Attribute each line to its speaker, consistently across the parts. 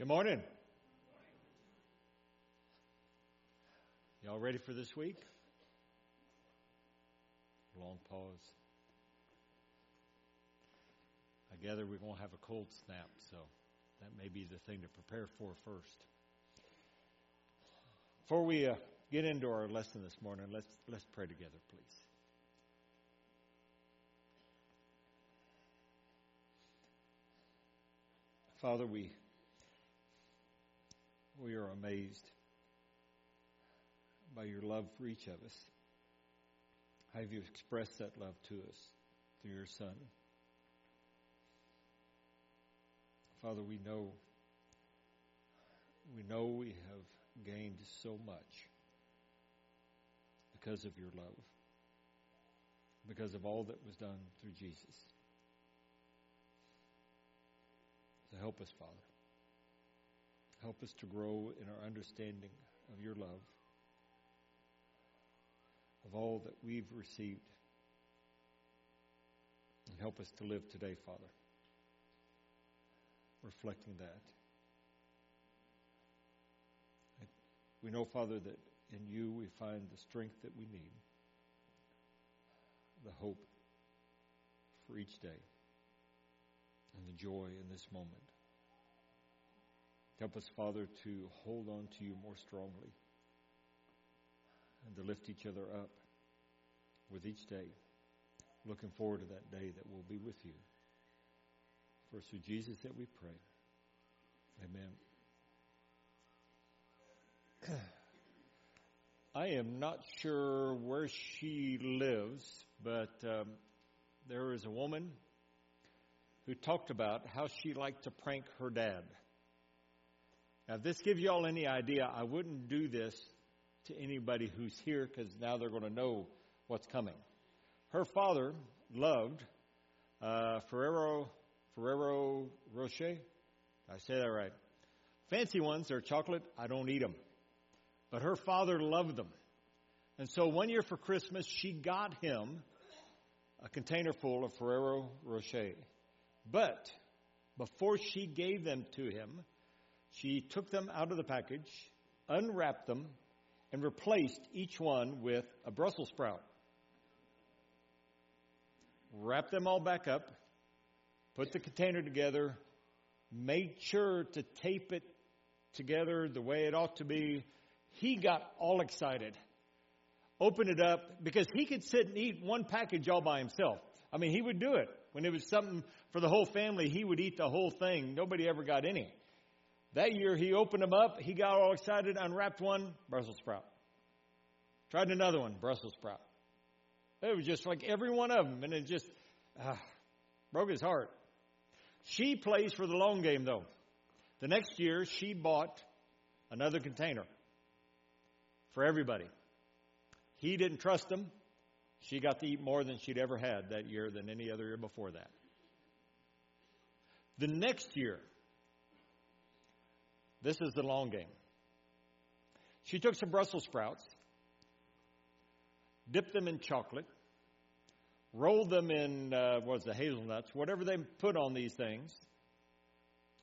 Speaker 1: Good morning. Y'all ready for this week? Long pause. I gather we're going to have a cold snap, so that may be the thing to prepare for first. Before we uh, get into our lesson this morning, let's let's pray together, please. Father, we we are amazed by your love for each of us. How have you expressed that love to us through your Son? Father, we know we know we have gained so much because of your love, because of all that was done through Jesus. So help us, Father. Help us to grow in our understanding of your love, of all that we've received. And help us to live today, Father, reflecting that. We know, Father, that in you we find the strength that we need, the hope for each day, and the joy in this moment. Help us, Father, to hold on to you more strongly and to lift each other up with each day, looking forward to that day that we'll be with you. For through Jesus that we pray. Amen. I am not sure where she lives, but um, there is a woman who talked about how she liked to prank her dad. Now, if this gives you all any idea, I wouldn't do this to anybody who's here because now they're going to know what's coming. Her father loved uh, Ferrero Ferrero Rocher. I say that right. Fancy ones, they're chocolate. I don't eat them. But her father loved them. And so one year for Christmas, she got him a container full of Ferrero Rocher. But before she gave them to him, she took them out of the package, unwrapped them, and replaced each one with a Brussels sprout. Wrapped them all back up, put the container together, made sure to tape it together the way it ought to be. He got all excited. Opened it up because he could sit and eat one package all by himself. I mean, he would do it. When it was something for the whole family, he would eat the whole thing. Nobody ever got any. That year he opened them up, he got all excited, unwrapped one, Brussels sprout. Tried another one, Brussels sprout. It was just like every one of them, and it just uh, broke his heart. She plays for the long game, though. The next year, she bought another container for everybody. He didn't trust them. She got to eat more than she'd ever had that year than any other year before that. The next year, this is the long game. She took some Brussels sprouts, dipped them in chocolate, rolled them in, uh, what was the hazelnuts, whatever they put on these things.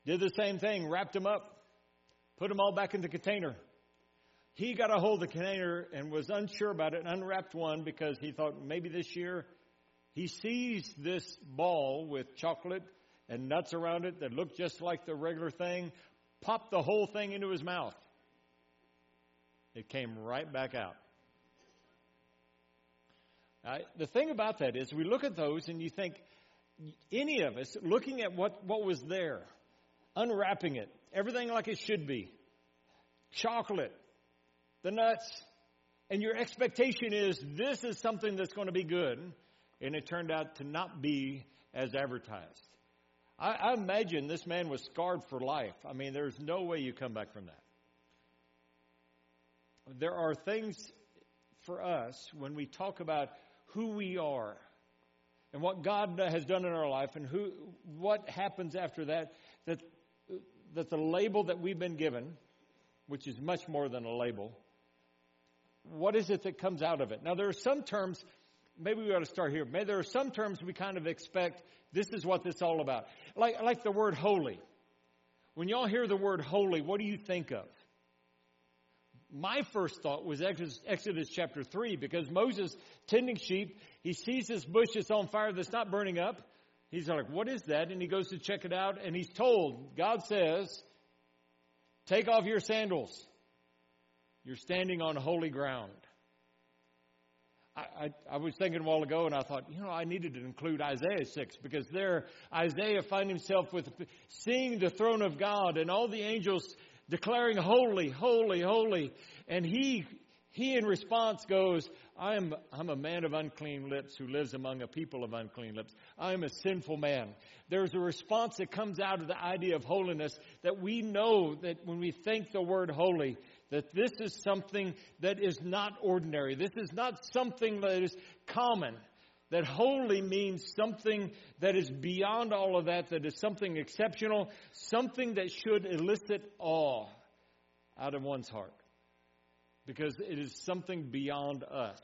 Speaker 1: Did the same thing, wrapped them up, put them all back in the container. He got a hold of the container and was unsure about it, unwrapped one because he thought maybe this year he sees this ball with chocolate and nuts around it that look just like the regular thing, popped the whole thing into his mouth. It came right back out. the thing about that is, we look at those and you think, any of us looking at what, what was there, unwrapping it, everything like it should be, chocolate, the nuts, and your expectation is this is something that's going to be good, and it turned out to not be as advertised. I, I imagine this man was scarred for life. I mean, there's no way you come back from that. There are things for us when we talk about who we are and what God has done in our life and who, what happens after that, that, that the label that we've been given, which is much more than a label, what is it that comes out of it? Now, there are some terms, maybe we ought to start here. Maybe there are some terms we kind of expect this is what this is all about. Like, like the word holy. When y'all hear the word holy, what do you think of? My first thought was Exodus, Exodus chapter 3 because Moses tending sheep, he sees this bush that's on fire that's not burning up. He's like, what is that? And he goes to check it out and he's told, God says, take off your sandals. You're standing on holy ground. I, I, was thinking a while ago, and I thought, you know, I needed to include Isaiah 6 because there Isaiah finds himself with seeing the throne of God and all the angels declaring holy, holy, holy, and he he in response goes, I'm, I'm a man of unclean lips who lives among a people of unclean lips. I am a sinful man. There's a response that comes out of the idea of holiness that we know that when we think the word holy, that this is something that is not ordinary. This is not something that is common. That holy means something that is beyond all of that, that is something exceptional, something that should elicit awe out of one's heart. Because it is something beyond us.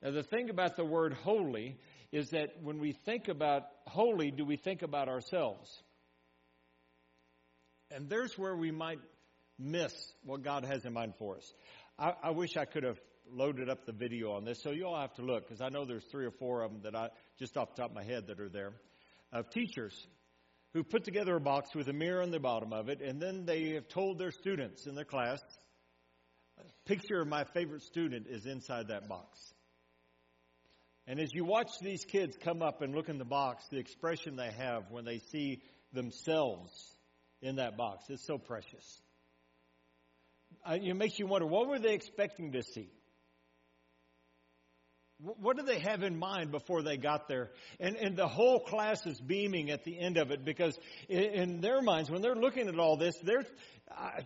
Speaker 1: Now, the thing about the word holy is that when we think about holy, do we think about ourselves? And there's where we might miss what God has in mind for us. I, I wish I could have loaded up the video on this, so you all have to look because I know there's three or four of them that I just off the top of my head that are there of teachers who put together a box with a mirror on the bottom of it, and then they have told their students in their class, picture of my favorite student is inside that box. And as you watch these kids come up and look in the box, the expression they have when they see themselves in that box is so precious it makes you wonder what were they expecting to see? What did they have in mind before they got there? And, and the whole class is beaming at the end of it because in, their minds, when they're looking at all this, they're,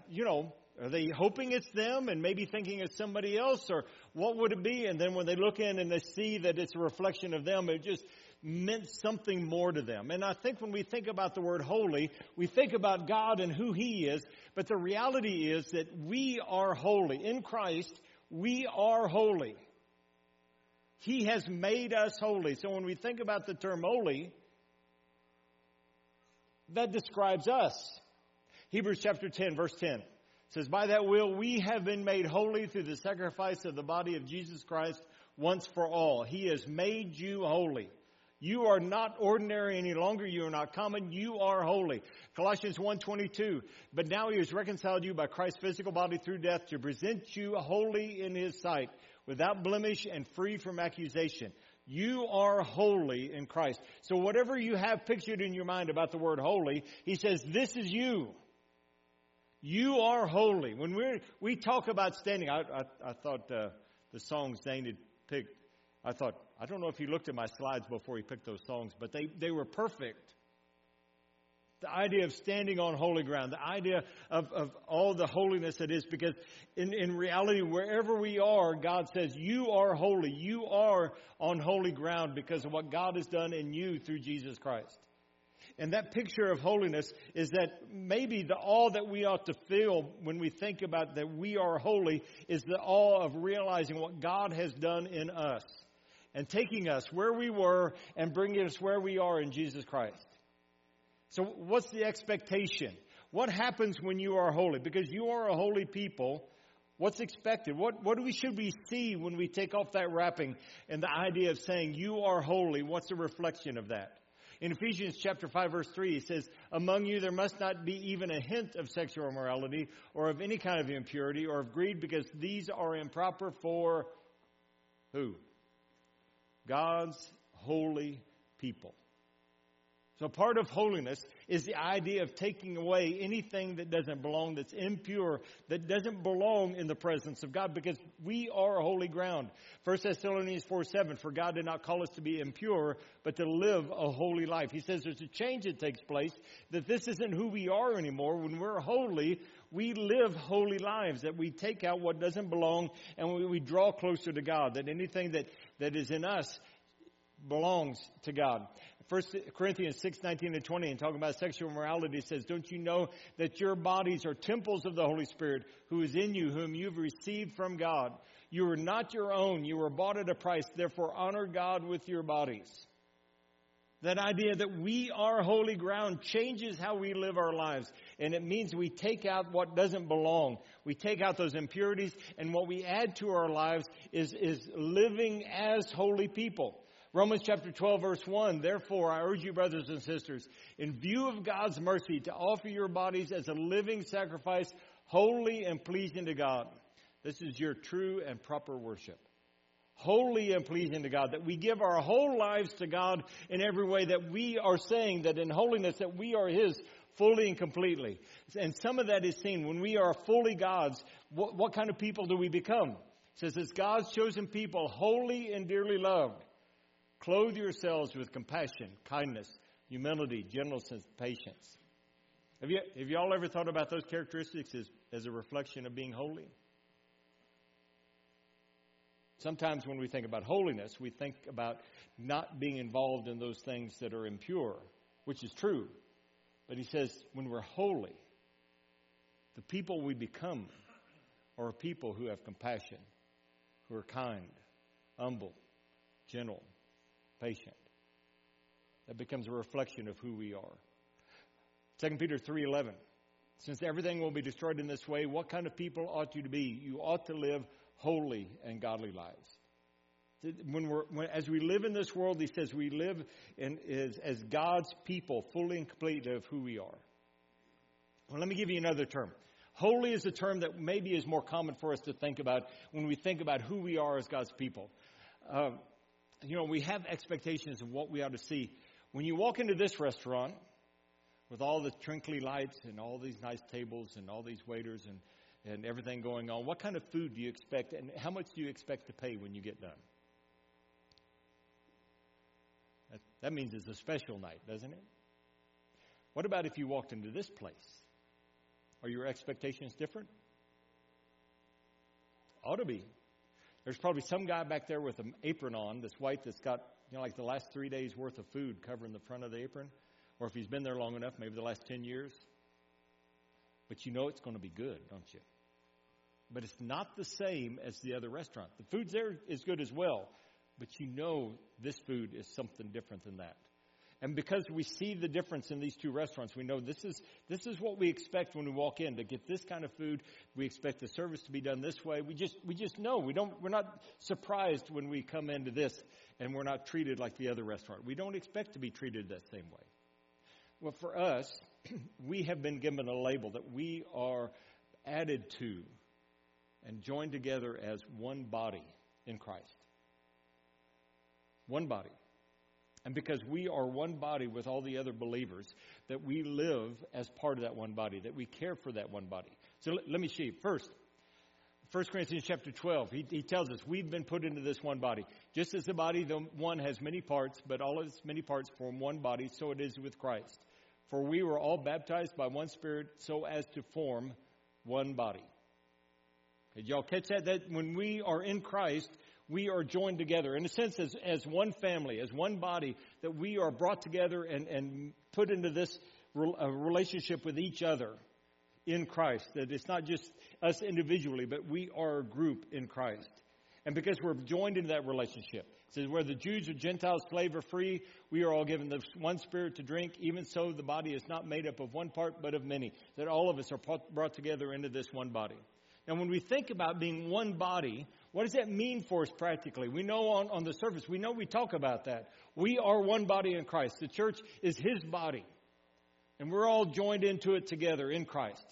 Speaker 1: you know, are they hoping it's them and maybe thinking it's somebody else or what would it be? And then when they look in and they see that it's a reflection of them, it just meant something more to them. And I think when we think about the word holy, we think about God and who He is, but the reality is that we are holy. In Christ, we are holy. He has made us holy. So when we think about the term holy, that describes us. Hebrews chapter 10, verse 10 says, By that will we have been made holy through the sacrifice of the body of Jesus Christ once for all. He has made you holy. You are not ordinary any longer. You are not common. You are holy. Colossians 1.22, but now he has reconciled you by Christ's physical body through death to present you holy in his sight, without blemish and free from accusation. You are holy in Christ. So whatever you have pictured in your mind about the word holy, he says, this is you. You are holy. When we we talk about standing, I, I, I thought uh, the songs Dane had picked I thought, I don't know if he looked at my slides before he picked those songs, but they, they were perfect. The idea of standing on holy ground, the idea of, of all the holiness that is, because in, in reality, wherever we are, God says, You are holy. You are on holy ground because of what God has done in you through Jesus Christ. And that picture of holiness is that maybe the awe that we ought to feel when we think about that we are holy is the awe of realizing what God has done in us and taking us where we were and bringing us where we are in Jesus Christ. So, what's the expectation? What happens when you are holy? Because you are a holy people, what's expected? What, what do we, should we see when we take off that wrapping and the idea of saying you are holy? What's the reflection of that? In Ephesians chapter 5 verse 3, he says, Among you there must not be even a hint of sexual immorality or of any kind of impurity or of greed because these are improper for who? God's holy people. So part of holiness is the idea of taking away anything that doesn't belong, that's impure, that doesn't belong in the presence of God because we are holy ground. 1 Thessalonians 4 7, for God did not call us to be impure, but to live a holy life. He says there's a change that takes place, that this isn't who we are anymore. When we're holy, we live holy lives, that we take out what doesn't belong and we, we draw closer to God, that anything that, that is in us belongs to God. First Corinthians 6, 19 and 20, and talking about sexual morality says, Don't you know that your bodies are temples of the Holy Spirit who is in you, whom you've received from God? You are not your own. You were bought at a price. Therefore, honor God with your bodies. That idea that we are holy ground changes how we live our lives. And it means we take out what doesn't belong. We take out those impurities, and what we add to our lives is, is living as holy people. Romans chapter 12 verse 1, therefore I urge you brothers and sisters, in view of God's mercy, to offer your bodies as a living sacrifice, holy and pleasing to God. This is your true and proper worship. Holy and pleasing to God, that we give our whole lives to God in every way, that we are saying that in holiness that we are His fully and completely. And some of that is seen when we are fully God's. What, what kind of people do we become? It says, as God's chosen people, holy and dearly loved. Clothe yourselves with compassion, kindness, humility, gentleness, patience. Have you, have you all ever thought about those characteristics as, as a reflection of being holy? Sometimes when we think about holiness, we think about not being involved in those things that are impure, which is true. But he says when we're holy, the people we become are people who have compassion, who are kind, humble, gentle, patient. That becomes a reflection of who we are. 2 Peter 3:11 Since everything will be destroyed in this way, what kind of people ought you to be? You ought to live holy and godly lives. When we're, when, as we live in this world, he says we live in, as, as God's people, fully and completely of who we are. Well, let me give you another term. Holy is a term that maybe is more common for us to think about when we think about who we are as God's people. Uh, you know, we have expectations of what we ought to see. When you walk into this restaurant with all the twinkly lights and all these nice tables and all these waiters and, and everything going on, what kind of food do you expect and how much do you expect to pay when you get done? That, that means it's a special night, doesn't it? What about if you walked into this place? Are your expectations different? Ought to be. There's probably some guy back there with an apron on that's white that's got, you know, like the last three days worth of food covering the front of the apron. Or if he's been there long enough, maybe the last 10 years. But you know it's going to be good, don't you? But it's not the same as the other restaurant. The food there is good as well, but you know this food is something different than that. And because we see the difference in these two restaurants, we know this is, this is what we expect when we walk in to get this kind of food. We expect the service to be done this way. We just, we just know. We don't, we're not surprised when we come into this and we're not treated like the other restaurant. We don't expect to be treated that same way. Well, for us, we have been given a label that we are added to and joined together as one body in Christ. One body. And because we are one body with all the other believers, that we live as part of that one body, that we care for that one body. So let, let me see. First, 1 Corinthians chapter 12, he, he, tells us we've been put into this one body. Just as the body, the one has many parts, but all of its many parts form one body, so it is with Christ. For we were all baptized by one Spirit so as to form one body. Did y'all catch that? That when we are in Christ, we are joined together. In a sense, as, as one family, as one body, that we are brought together and, and put into this uh, relationship with each other in Christ. That it's not just us individually, but we are a group in Christ. And because we're joined into that relationship, it says, whether Jews or Gentiles, slave or free, we are all given the one spirit to drink. Even so, the body is not made up of one part, but of many. That all of us are brought together into this one body. And when we think about being one body, what does that mean for us practically? We know on, on the surface, we know we talk about that. We are one body in Christ. The church is His body. And we're all joined into it together in Christ.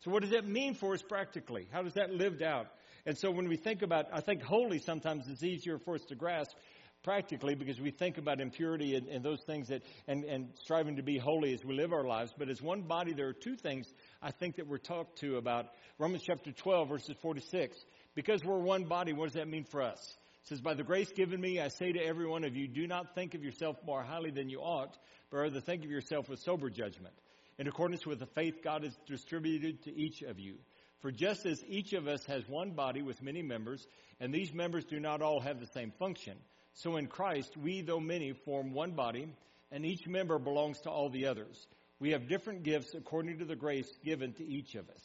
Speaker 1: So what does that mean for us practically? How does that lived out? And so when we think about, I think holy sometimes is easier for us to grasp practically because we think about impurity and, and those things that, and, and striving to be holy as we live our lives. But as one body, there are two things I think that we're talked to about. Romans chapter 12, verses 46. Because we're one body, what does that mean for us? It says, By the grace given me, I say to every one of you, do not think of yourself more highly than you ought, but rather think of yourself with sober judgment, in accordance with the faith God has distributed to each of you. For just as each of us has one body with many members, and these members do not all have the same function, so in Christ, we, though many, form one body, and each member belongs to all the others. We have different gifts according to the grace given to each of us.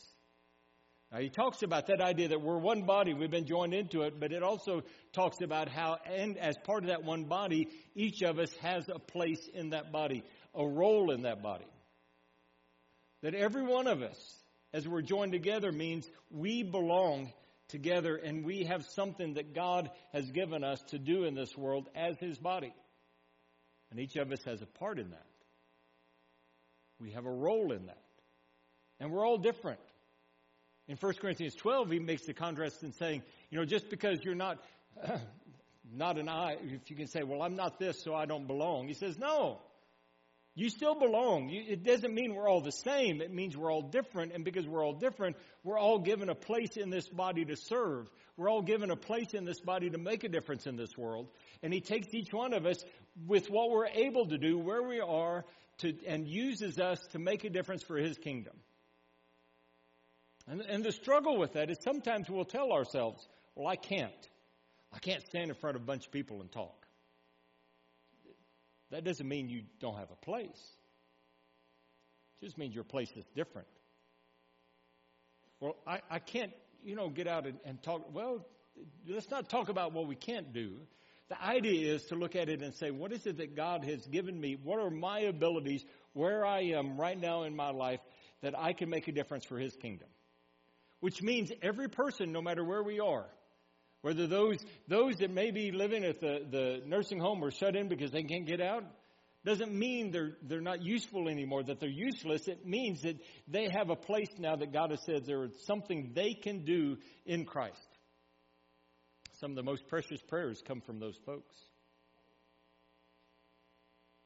Speaker 1: Now, he talks about that idea that we're one body, we've been joined into it, but it also talks about how, and as part of that one body, each of us has a place in that body, a role in that body. That every one of us, as we're joined together, means we belong together and we have something that God has given us to do in this world as His body. And each of us has a part in that. We have a role in that. And we're all different. In 1 Corinthians 12, he makes the contrast in saying, you know, just because you're not, not an eye, if you can say, well, I'm not this, so I don't belong. He says, no. You still belong. You, it doesn't mean we're all the same. It means we're all different. And because we're all different, we're all given a place in this body to serve. We're all given a place in this body to make a difference in this world. And He takes each one of us with what we're able to do, where we are, to, and uses us to make a difference for His kingdom. And, and the struggle with that is sometimes we'll tell ourselves, well, I can't. I can't stand in front of a bunch of people and talk. That doesn't mean you don't have a place. It just means your place is different. Well, I, I can't, you know, get out and, and talk. Well, let's not talk about what we can't do. The idea is to look at it and say, what is it that God has given me? What are my abilities where I am right now in my life that I can make a difference for His kingdom? which means every person, no matter where we are, whether those, those that may be living at the, the nursing home or shut in because they can't get out, doesn't mean they're, they're not useful anymore, that they're useless. It means that they have a place now that God has said there is something they can do in Christ. Some of the most precious prayers come from those folks.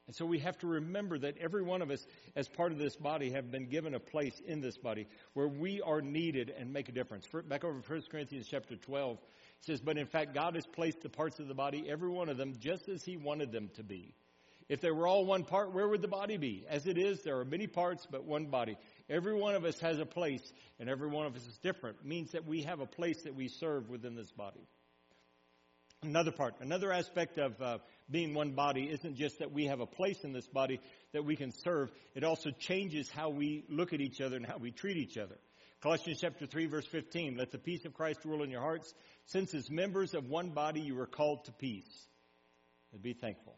Speaker 1: And so we have to remember that every one of us, as part of this body, have been given a place in this body where we are needed and make a difference. Back over to 1 Corinthians chapter 12, says, But in fact, God has placed the parts of the body, every one of them, just as He wanted them to be. If they were all one part, where would the body be? As it is, there are many parts, but one body. Every one of us has a place, and every one of us is different. It means that we have a place that we serve within this body. Another part, another aspect of uh, being one body isn't just that we have a place in this body that we can serve, it also changes how we look at each other and how we treat each other. Colossians chapter 3 verse 15, let the peace of Christ rule in your hearts, since as members of one body you are called to peace. And be thankful.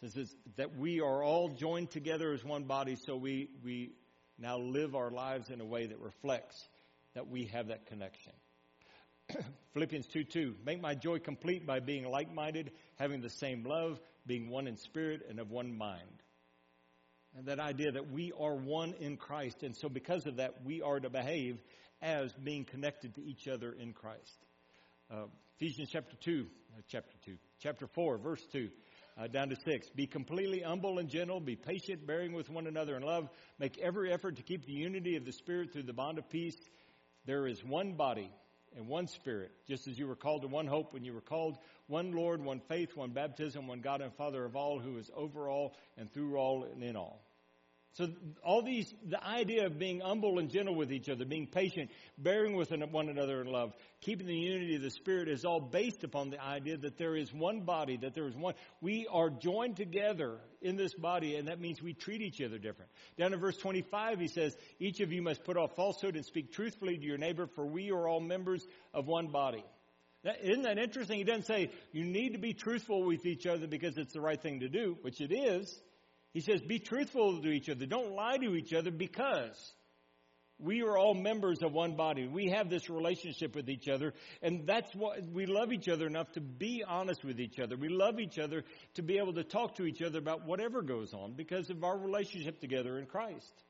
Speaker 1: Since it's that we are all joined together as one body, so we, we now live our lives in a way that reflects that we have that connection. Philippians 2 2. Make my joy complete by being like minded, having the same love, being one in spirit and of one mind. And that idea that we are one in Christ. And so, because of that, we are to behave as being connected to each other in Christ. Uh, Ephesians chapter 2, uh, chapter 2, chapter 4, verse 2. Uh, down to six. Be completely humble and gentle. Be patient, bearing with one another in love. Make every effort to keep the unity of the Spirit through the bond of peace. There is one body and one Spirit, just as you were called to one hope when you were called, one Lord, one faith, one baptism, one God and Father of all, who is over all and through all and in all. So all these, the idea of being humble and gentle with each other, being patient, bearing with one another in love, keeping the unity of the Spirit is all based upon the idea that there is one body, that there is one. We are joined together in this body, and that means we treat each other different. Down in verse 25, he says, each of you must put off falsehood and speak truthfully to your neighbor, for we are all members of one body. That, isn't that interesting? He doesn't say you need to be truthful with each other because it's the right thing to do, which it is. He says, be truthful to each other. Don't lie to each other because we are all members of one body. We have this relationship with each other, and that's what we love each other enough to be honest with each other. We love each other to be able to talk to each other about whatever goes on because of our relationship together in Christ.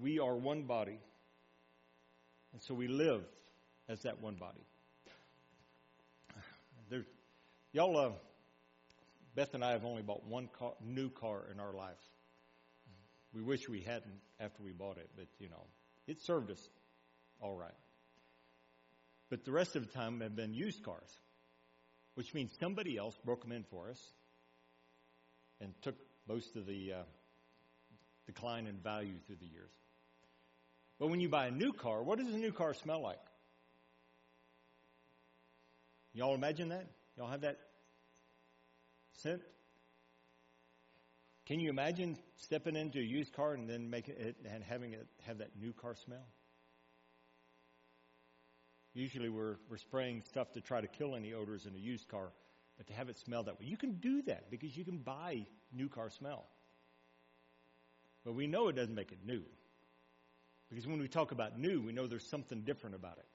Speaker 1: We are one body, and so we live as that one body. Y'all, uh, Beth and I have only bought one car, new car in our life. We wish we hadn't after we bought it, but you know, it served us all right. But the rest of the time have been used cars, which means somebody else broke them in for us and took most of the uh, decline in value through the years. But when you buy a new car, what does a new car smell like? Y'all imagine that? Y'all have that scent? Can you imagine stepping into a used car and then making it and having it have that new car smell? Usually we're, we're spraying stuff to try to kill any odors in a used car, but to have it smell that way. You can do that because you can buy new car smell. But we know it doesn't make it new. Because when we talk about new, we know there's something different about it.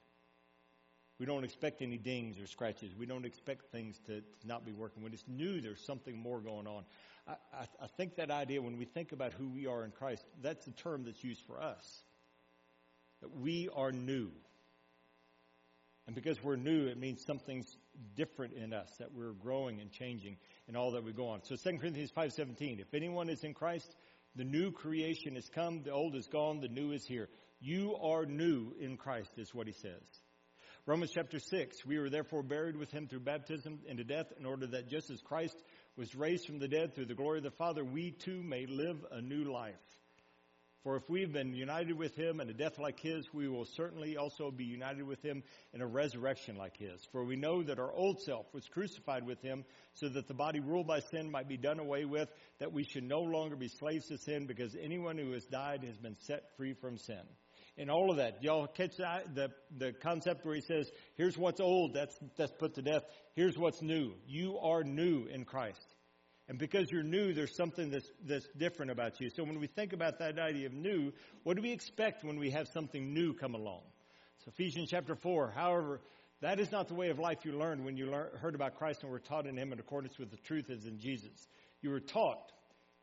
Speaker 1: We don't expect any dings or scratches. We don't expect things to, to not be working. When it's new, there's something more going on. I, I, I think that idea, when we think about who we are in Christ, that's the term that's used for us. That we are new. And because we're new, it means something's different in us, that we're growing and changing in all that we go on. So 2 Corinthians 5.17, if anyone is in Christ, the new creation has come, the old is gone, the new is here. You are new in Christ, is what he says. Romans chapter 6, we were therefore buried with him through baptism into death, in order that just as Christ was raised from the dead through the glory of the Father, we too may live a new life. For if we've been united with him in a death like his, we will certainly also be united with him in a resurrection like his. For we know that our old self was crucified with him so that the body ruled by sin might be done away with, that we should no longer be slaves to sin because anyone who has died has been set free from sin. And all of that, y'all catch that, the, the concept where he says, here's what's old, that's, that's put to death. Here's what's new. You are new in Christ. And because you're new, there's something that's, that's different about you. So when we think about that idea of new, what do we expect when we have something new come along? So Ephesians chapter 4, however, that is not the way of life you learned when you heard about Christ and were taught in Him in accordance with the truth as in Jesus. You were taught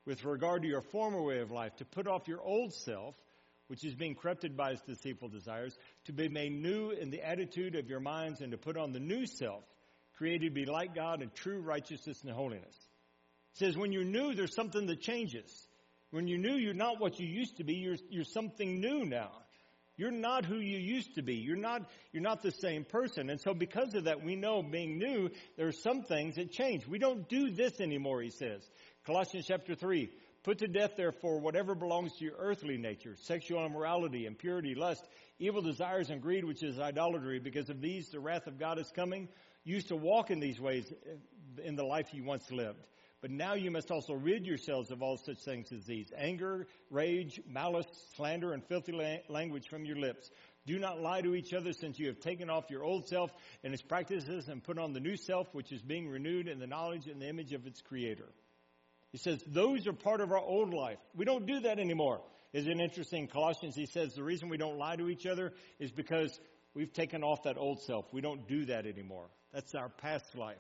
Speaker 1: with regard to your former way of life to put off your old self, which is being corrupted by its deceitful desires, to be made new in the attitude of your minds and to put on the new self, created to be like God in true righteousness and holiness says when you're new, there's something that changes. When you're new, you're not what you used to be. You're, you're something new now. You're not who you used to be. You're not, you're not the same person. And so because of that, we know being new, there are some things that change. We don't do this anymore, he says. Colossians chapter 3. Put to death, therefore, whatever belongs to your earthly nature, sexual immorality, impurity, lust, evil desires, and greed, which is idolatry. Because of these, the wrath of God is coming. You used to walk in these ways in the life you once lived. But now you must also rid yourselves of all such things as these anger, rage, malice, slander, and filthy language from your lips. Do not lie to each other since you have taken off your old self and its practices and put on the new self, which is being renewed in the knowledge and the image of its creator. He says, those are part of our old life. We don't do that anymore. Isn't it interesting? Colossians, he says, the reason we don't lie to each other is because we've taken off that old self. We don't do that anymore. That's our past life.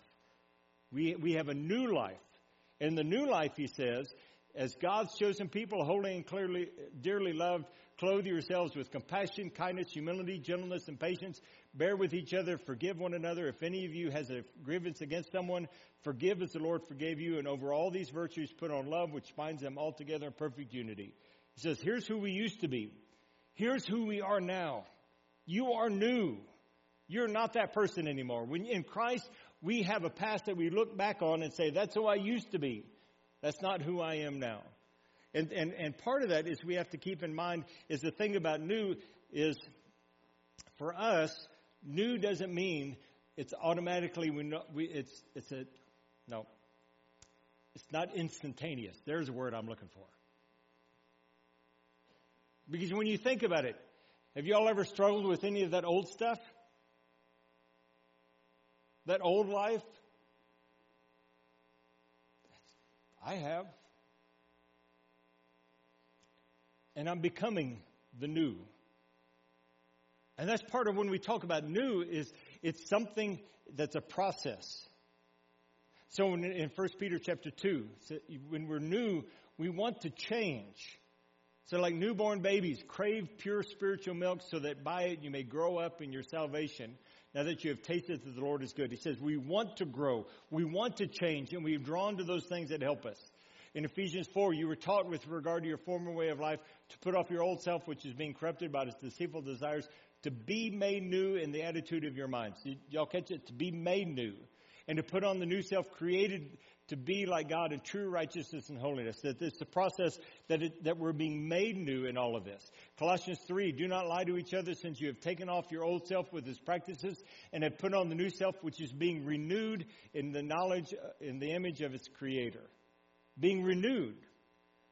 Speaker 1: We, we have a new life. In the new life, he says, as God's chosen people, holy and clearly, dearly loved, clothe yourselves with compassion, kindness, humility, gentleness, and patience. Bear with each other. Forgive one another. If any of you has a grievance against someone, forgive as the Lord forgave you. And over all these virtues, put on love, which binds them all together in perfect unity. He says, here's who we used to be. Here's who we are now. You are new. You're not that person anymore. When in Christ, we have a past that we look back on and say, that's who I used to be. That's not who I am now. And, and, and part of that is we have to keep in mind is the thing about new is for us, new doesn't mean it's automatically we know, we, it's, it's a, no, it's not instantaneous. There's a word I'm looking for. Because when you think about it, have you all ever struggled with any of that old stuff? that old life? I have. And I'm becoming the new. And that's part of when we talk about new is it's something that's a process. So in, in 1 Peter chapter 2, when we're new, we want to change. So like newborn babies, crave pure spiritual milk so that by it you may grow up in your salvation now that you have tasted that the Lord is good. He says, we want to grow, we want to change, and we've drawn to those things that help us. In Ephesians 4, you were taught with regard to your former way of life to put off your old self, which is being corrupted by its deceitful desires, to be made new in the attitude of your minds. Y'all catch it? To be made new. And to put on the new self created to be like God in true righteousness and holiness. That it's the process that, it, that we're being made new in all of this. Colossians 3, do not lie to each other since you have taken off your old self with its practices and have put on the new self which is being renewed in the knowledge, in the image of its creator. Being renewed.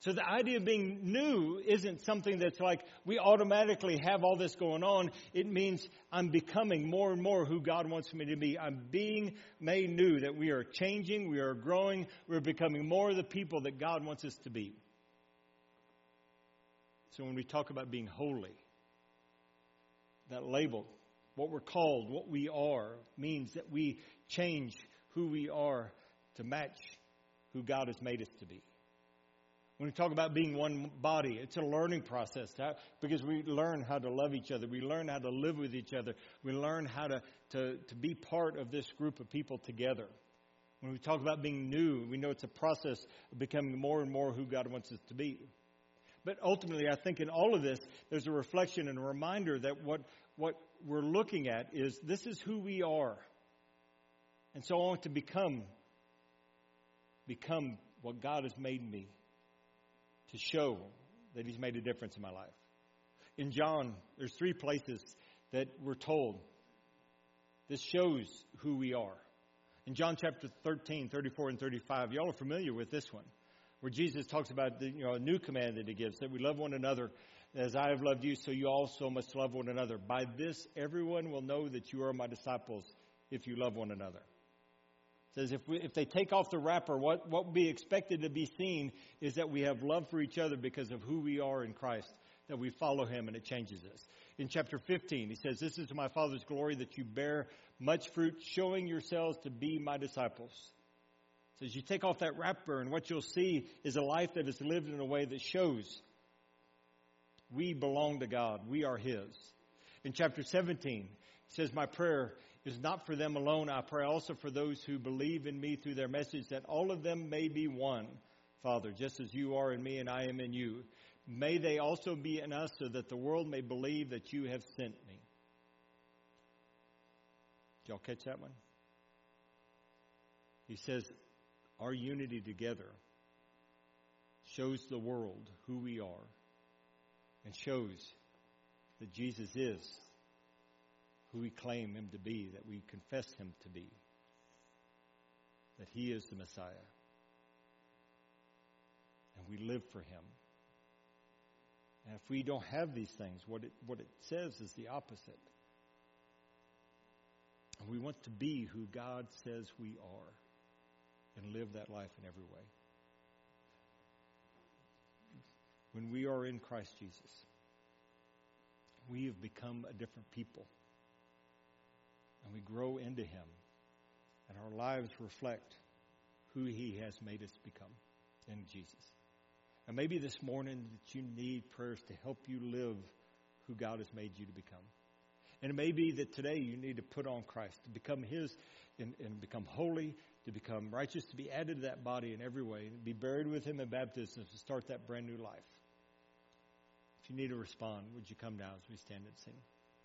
Speaker 1: So the idea of being new isn't something that's like we automatically have all this going on. It means I'm becoming more and more who God wants me to be. I'm being made new, that we are changing, we are growing, we're becoming more of the people that God wants us to be. So when we talk about being holy, that label, what we're called, what we are, means that we change who we are to match who God has made us to be. When we talk about being one body, it's a learning process because we learn how to love each other. We learn how to live with each other. We learn how to, to, to be part of this group of people together. When we talk about being new, we know it's a process of becoming more and more who God wants us to be. But ultimately, I think in all of this, there's a reflection and a reminder that what, what we're looking at is this is who we are. And so I want to become, become what God has made me to show that He's made a difference in my life. In John, there's three places that we're told this shows who we are. In John chapter 13, 34, and 35, y'all are familiar with this one, where Jesus talks about the, you know, a new command that He gives that we love one another. As I have loved you, so you also must love one another. By this, everyone will know that you are my disciples if you love one another says if, we, if they take off the wrapper, what, what will be expected to be seen is that we have love for each other because of who we are in Christ, that we follow him and it changes us. In chapter 15, he says, This is to my Father's glory that you bear much fruit, showing yourselves to be my disciples. So as you take off that wrapper, and what you'll see is a life that is lived in a way that shows we belong to God. We are His. In chapter 17, he says, My prayer is not for them alone. I pray also for those who believe in me through their message, that all of them may be one, Father, just as you are in me and I am in you. May they also be in us, so that the world may believe that you have sent me. Did y'all catch that one? He says, Our unity together shows the world who we are and shows that Jesus is who we claim him to be, that we confess him to be, that he is the Messiah. And we live for him. And if we don't have these things, what it, what it says is the opposite. And we want to be who God says we are and live that life in every way. When we are in Christ Jesus, we have become a different people and we grow into Him, and our lives reflect who He has made us become in Jesus. And maybe this morning that you need prayers to help you live who God has made you to become. And it may be that today you need to put on Christ, to become His and, and become holy, to become righteous, to be added to that body in every way, and be buried with Him in baptism, to start that brand new life. If you need to respond, would you come now as we stand and sing?